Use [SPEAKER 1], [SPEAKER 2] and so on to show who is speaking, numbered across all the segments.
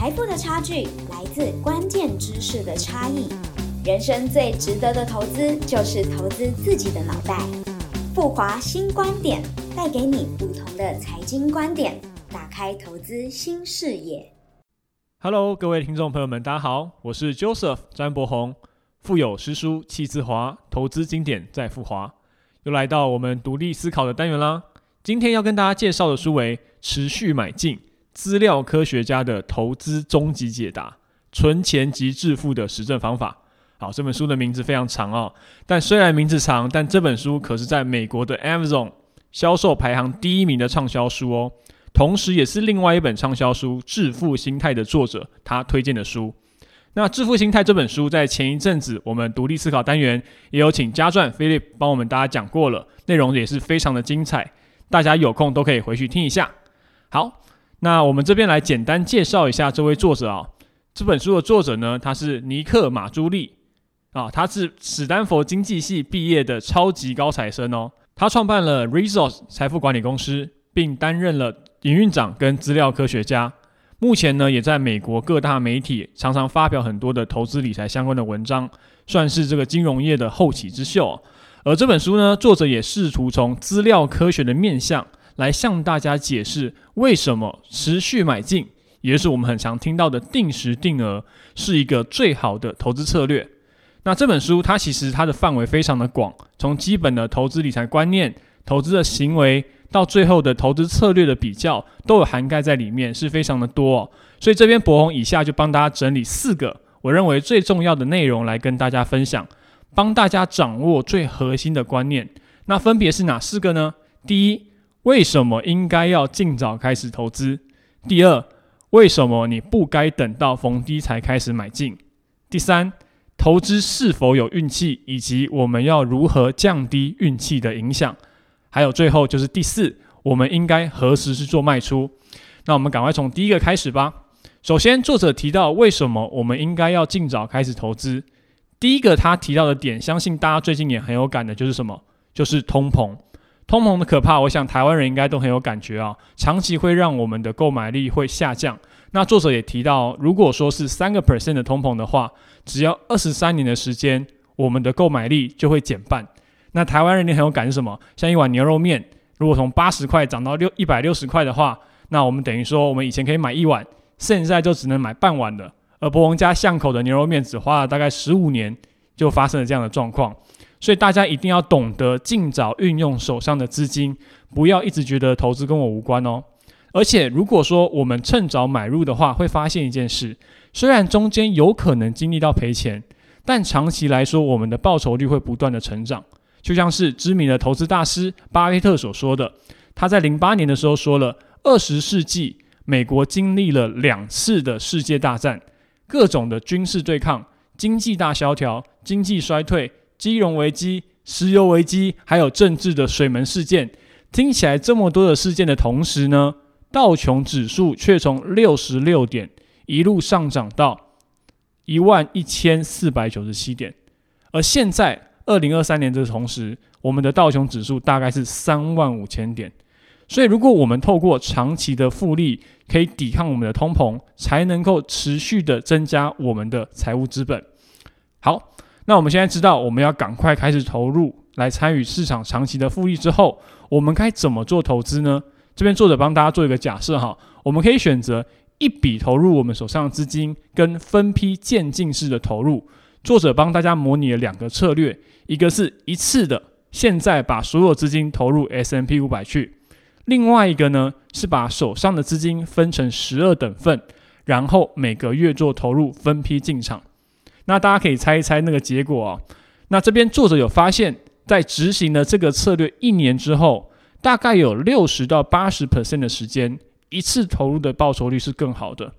[SPEAKER 1] 财富的差距来自关键知识的差异。人生最值得的投资就是投资自己的脑袋。富华新观点带给你不同的财经观点，打开投资新视野。
[SPEAKER 2] Hello，各位听众朋友们，大家好，我是 Joseph 詹伯宏。富有诗书气自华，投资经典在富华。又来到我们独立思考的单元啦。今天要跟大家介绍的书为《持续买进：资料科学家的投资终极解答——存钱及致富的实证方法》。好，这本书的名字非常长哦，但虽然名字长，但这本书可是在美国的 Amazon 销售排行第一名的畅销书哦，同时也是另外一本畅销书《致富心态》的作者他推荐的书。那《致富心态》这本书在前一阵子我们独立思考单元也有请家传 Philip 帮我们大家讲过了，内容也是非常的精彩。大家有空都可以回去听一下。好，那我们这边来简单介绍一下这位作者啊。这本书的作者呢，他是尼克马朱利啊，他是史丹佛经济系毕业的超级高材生哦。他创办了 Resource 财富管理公司，并担任了营运长跟资料科学家。目前呢，也在美国各大媒体常常发表很多的投资理财相关的文章，算是这个金融业的后起之秀。而这本书呢，作者也试图从资料科学的面向来向大家解释，为什么持续买进，也就是我们很常听到的定时定额，是一个最好的投资策略。那这本书它其实它的范围非常的广，从基本的投资理财观念、投资的行为，到最后的投资策略的比较，都有涵盖在里面，是非常的多。所以这边博宏以下就帮大家整理四个我认为最重要的内容来跟大家分享。帮大家掌握最核心的观念，那分别是哪四个呢？第一，为什么应该要尽早开始投资？第二，为什么你不该等到逢低才开始买进？第三，投资是否有运气，以及我们要如何降低运气的影响？还有最后就是第四，我们应该何时去做卖出？那我们赶快从第一个开始吧。首先，作者提到为什么我们应该要尽早开始投资。第一个他提到的点，相信大家最近也很有感的，就是什么？就是通膨。通膨的可怕，我想台湾人应该都很有感觉啊。长期会让我们的购买力会下降。那作者也提到，如果说是三个 percent 的通膨的话，只要二十三年的时间，我们的购买力就会减半。那台湾人你很有感什么？像一碗牛肉面，如果从八十块涨到六一百六十块的话，那我们等于说，我们以前可以买一碗，现在就只能买半碗的。而博王家巷口的牛肉面只花了大概十五年，就发生了这样的状况，所以大家一定要懂得尽早运用手上的资金，不要一直觉得投资跟我无关哦。而且如果说我们趁早买入的话，会发现一件事：虽然中间有可能经历到赔钱，但长期来说，我们的报酬率会不断的成长。就像是知名的投资大师巴菲特所说的，他在零八年的时候说了，二十世纪美国经历了两次的世界大战。各种的军事对抗、经济大萧条、经济衰退、金融危机、石油危机，还有政治的水门事件，听起来这么多的事件的同时呢，道琼指数却从六十六点一路上涨到一万一千四百九十七点，而现在二零二三年的同时，我们的道琼指数大概是三万五千点。所以，如果我们透过长期的复利，可以抵抗我们的通膨，才能够持续的增加我们的财务资本。好，那我们现在知道我们要赶快开始投入来参与市场长期的复利之后，我们该怎么做投资呢？这边作者帮大家做一个假设哈，我们可以选择一笔投入我们手上的资金，跟分批渐进式的投入。作者帮大家模拟了两个策略，一个是一次的，现在把所有资金投入 S M P 五百去。另外一个呢，是把手上的资金分成十二等份，然后每个月做投入，分批进场。那大家可以猜一猜那个结果啊？那这边作者有发现，在执行了这个策略一年之后，大概有六十到八十 percent 的时间，一次投入的报酬率是更好的。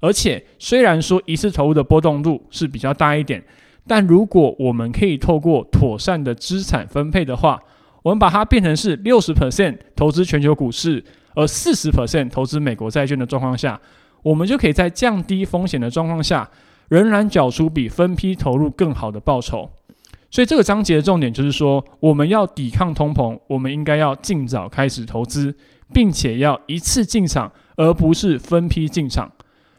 [SPEAKER 2] 而且虽然说一次投入的波动度是比较大一点，但如果我们可以透过妥善的资产分配的话，我们把它变成是六十 percent 投资全球股市，而四十 percent 投资美国债券的状况下，我们就可以在降低风险的状况下，仍然缴出比分批投入更好的报酬。所以这个章节的重点就是说，我们要抵抗通膨，我们应该要尽早开始投资，并且要一次进场，而不是分批进场。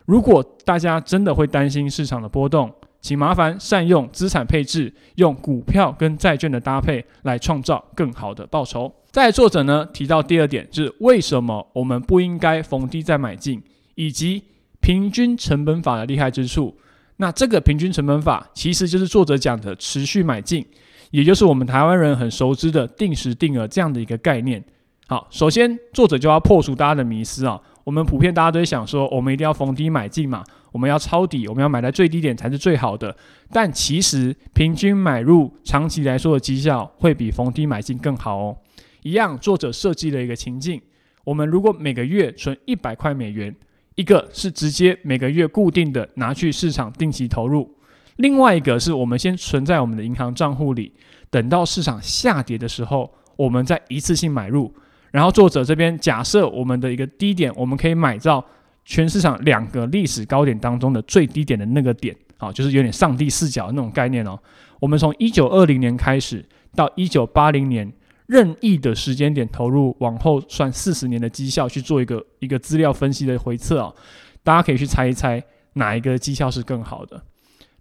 [SPEAKER 2] 如果大家真的会担心市场的波动，请麻烦善用资产配置，用股票跟债券的搭配来创造更好的报酬。在作者呢提到第二点，就是为什么我们不应该逢低再买进，以及平均成本法的厉害之处。那这个平均成本法其实就是作者讲的持续买进，也就是我们台湾人很熟知的定时定额这样的一个概念。好，首先作者就要破除大家的迷思啊。我们普遍大家都会想说，我们一定要逢低买进嘛，我们要抄底，我们要买在最低点才是最好的。但其实平均买入长期来说的绩效会比逢低买进更好哦。一样，作者设计了一个情境：我们如果每个月存一百块美元，一个是直接每个月固定的拿去市场定期投入，另外一个是我们先存在我们的银行账户里，等到市场下跌的时候，我们再一次性买入。然后作者这边假设我们的一个低点，我们可以买到全市场两个历史高点当中的最低点的那个点，好，就是有点上帝视角的那种概念哦。我们从一九二零年开始到一九八零年任意的时间点投入，往后算四十年的绩效去做一个一个资料分析的回测啊，大家可以去猜一猜哪一个绩效是更好的。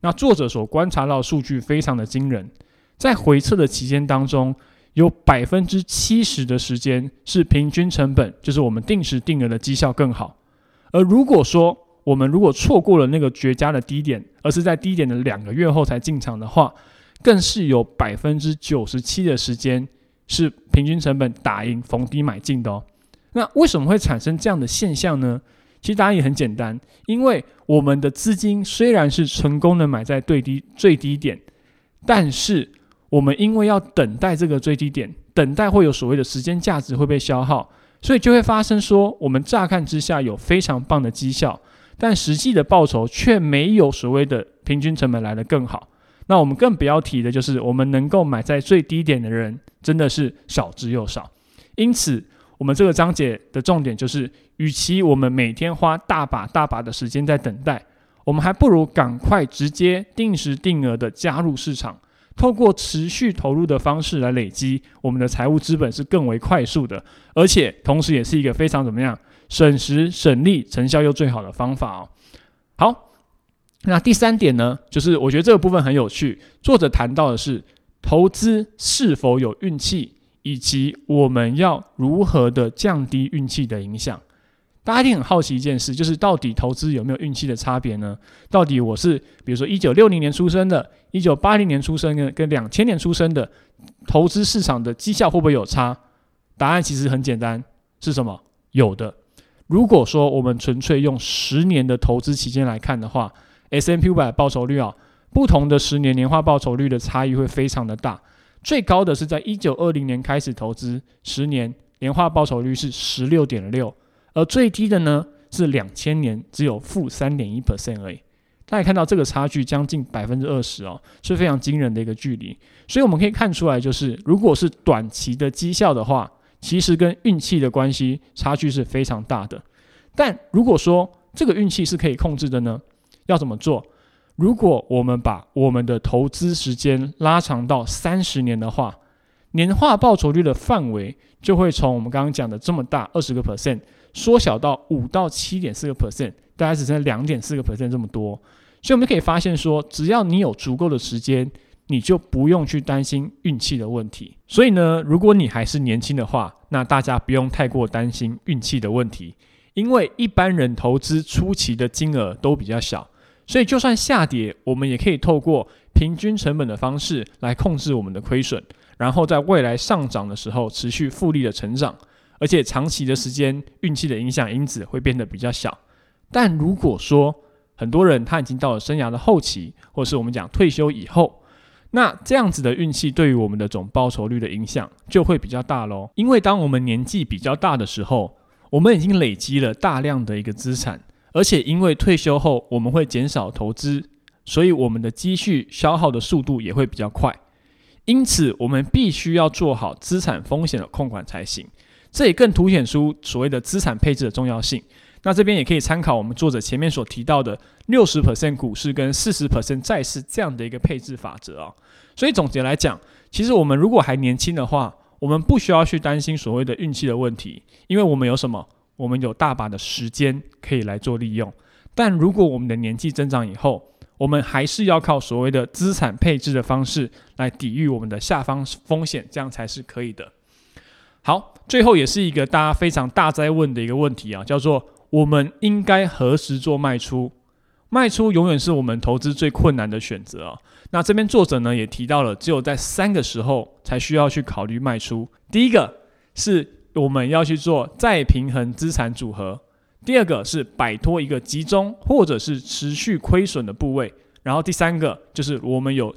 [SPEAKER 2] 那作者所观察到数据非常的惊人，在回测的期间当中。有百分之七十的时间是平均成本，就是我们定时定额的绩效更好。而如果说我们如果错过了那个绝佳的低点，而是在低点的两个月后才进场的话，更是有百分之九十七的时间是平均成本打赢逢低买进的哦。那为什么会产生这样的现象呢？其实答案也很简单，因为我们的资金虽然是成功的买在最低最低点，但是。我们因为要等待这个最低点，等待会有所谓的时间价值会被消耗，所以就会发生说，我们乍看之下有非常棒的绩效，但实际的报酬却没有所谓的平均成本来的更好。那我们更不要提的就是，我们能够买在最低点的人真的是少之又少。因此，我们这个章节的重点就是，与其我们每天花大把大把的时间在等待，我们还不如赶快直接定时定额的加入市场。透过持续投入的方式来累积我们的财务资本是更为快速的，而且同时也是一个非常怎么样省时省力、成效又最好的方法哦。好，那第三点呢，就是我觉得这个部分很有趣。作者谈到的是投资是否有运气，以及我们要如何的降低运气的影响。大家一定很好奇一件事，就是到底投资有没有运气的差别呢？到底我是比如说一九六零年出生的，一九八零年出生的，跟两千年出生的，投资市场的绩效会不会有差？答案其实很简单，是什么？有的。如果说我们纯粹用十年的投资期间来看的话，S M P 五百报酬率啊，不同的十年年化报酬率的差异会非常的大。最高的是在一九二零年开始投资，十年年化报酬率是十六点六。而最低的呢是两千年，只有负三点一 percent 而已。大家看到这个差距将近百分之二十哦，是非常惊人的一个距离。所以我们可以看出来，就是如果是短期的绩效的话，其实跟运气的关系差距是非常大的。但如果说这个运气是可以控制的呢，要怎么做？如果我们把我们的投资时间拉长到三十年的话，年化报酬率的范围就会从我们刚刚讲的这么大二十个 percent。缩小到五到七点四个 percent，大概只剩两点四个 percent 这么多，所以我们可以发现说，只要你有足够的时间，你就不用去担心运气的问题。所以呢，如果你还是年轻的话，那大家不用太过担心运气的问题，因为一般人投资初期的金额都比较小，所以就算下跌，我们也可以透过平均成本的方式来控制我们的亏损，然后在未来上涨的时候持续复利的成长。而且长期的时间，运气的影响因子会变得比较小。但如果说很多人他已经到了生涯的后期，或是我们讲退休以后，那这样子的运气对于我们的总报酬率的影响就会比较大喽。因为当我们年纪比较大的时候，我们已经累积了大量的一个资产，而且因为退休后我们会减少投资，所以我们的积蓄消耗的速度也会比较快。因此，我们必须要做好资产风险的控管才行。这也更凸显出所谓的资产配置的重要性。那这边也可以参考我们作者前面所提到的六十 percent 股市跟四十 percent 债市这样的一个配置法则啊。所以总结来讲，其实我们如果还年轻的话，我们不需要去担心所谓的运气的问题，因为我们有什么？我们有大把的时间可以来做利用。但如果我们的年纪增长以后，我们还是要靠所谓的资产配置的方式来抵御我们的下方风险，这样才是可以的。好，最后也是一个大家非常大在问的一个问题啊，叫做我们应该何时做卖出？卖出永远是我们投资最困难的选择啊。那这边作者呢也提到了，只有在三个时候才需要去考虑卖出。第一个是我们要去做再平衡资产组合。第二个是摆脱一个集中或者是持续亏损的部位，然后第三个就是我们有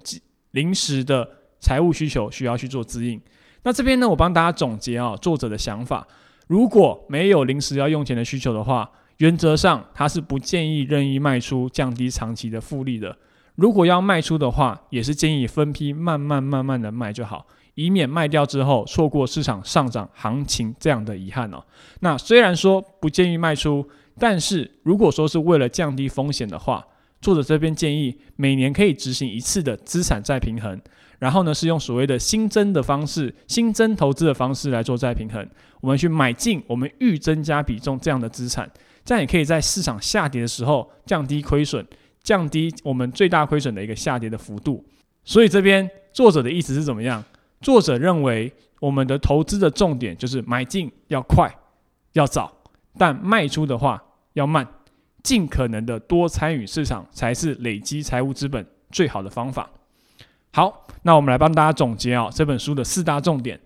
[SPEAKER 2] 临时的财务需求需要去做资应。那这边呢，我帮大家总结啊，作者的想法：如果没有临时要用钱的需求的话，原则上他是不建议任意卖出，降低长期的复利的。如果要卖出的话，也是建议分批慢慢慢慢的卖就好。以免卖掉之后错过市场上涨行情这样的遗憾哦。那虽然说不建议卖出，但是如果说是为了降低风险的话，作者这边建议每年可以执行一次的资产再平衡，然后呢是用所谓的新增的方式、新增投资的方式来做再平衡。我们去买进我们预增加比重这样的资产，这样也可以在市场下跌的时候降低亏损，降低我们最大亏损的一个下跌的幅度。所以这边作者的意思是怎么样？作者认为，我们的投资的重点就是买进要快、要早，但卖出的话要慢，尽可能的多参与市场才是累积财务资本最好的方法。好，那我们来帮大家总结啊这本书的四大重点。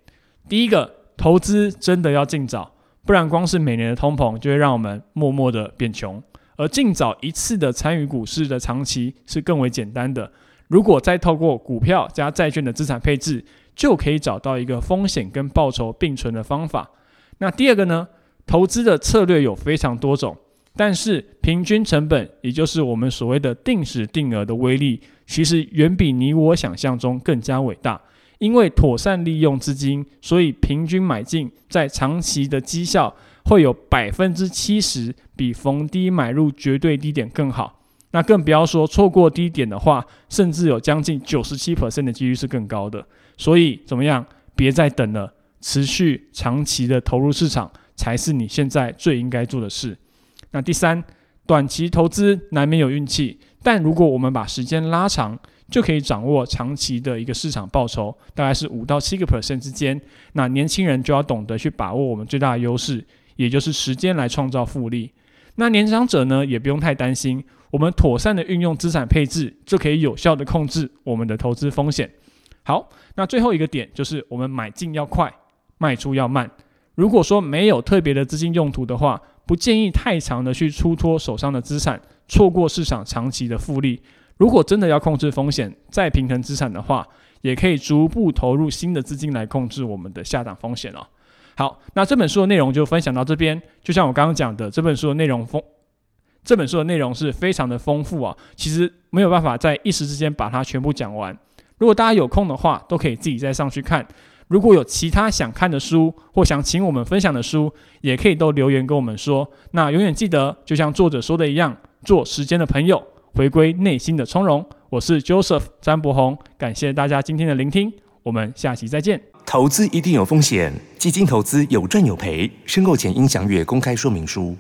[SPEAKER 2] 第一个，投资真的要尽早，不然光是每年的通膨就会让我们默默的变穷，而尽早一次的参与股市的长期是更为简单的。如果再透过股票加债券的资产配置，就可以找到一个风险跟报酬并存的方法。那第二个呢？投资的策略有非常多种，但是平均成本，也就是我们所谓的定时定额的威力，其实远比你我想象中更加伟大。因为妥善利用资金，所以平均买进在长期的绩效会有百分之七十比逢低买入绝对低点更好。那更不要说错过低点的话，甚至有将近九十七 percent 的几率是更高的。所以怎么样？别再等了，持续长期的投入市场才是你现在最应该做的事。那第三，短期投资难免有运气，但如果我们把时间拉长，就可以掌握长期的一个市场报酬，大概是五到七个 percent 之间。那年轻人就要懂得去把握我们最大的优势，也就是时间来创造复利。那年长者呢，也不用太担心，我们妥善的运用资产配置，就可以有效的控制我们的投资风险。好，那最后一个点就是我们买进要快，卖出要慢。如果说没有特别的资金用途的话，不建议太长的去出脱手上的资产，错过市场长期的复利。如果真的要控制风险，再平衡资产的话，也可以逐步投入新的资金来控制我们的下档风险哦。好，那这本书的内容就分享到这边。就像我刚刚讲的，这本书的内容丰，这本书的内容是非常的丰富啊，其实没有办法在一时之间把它全部讲完。如果大家有空的话，都可以自己再上去看。如果有其他想看的书，或想请我们分享的书，也可以都留言跟我们说。那永远记得，就像作者说的一样，做时间的朋友，回归内心的从容。我是 Joseph 詹伯宏，感谢大家今天的聆听，我们下期再见。
[SPEAKER 3] 投资一定有风险，基金投资有赚有赔，申购前应详阅公开说明书。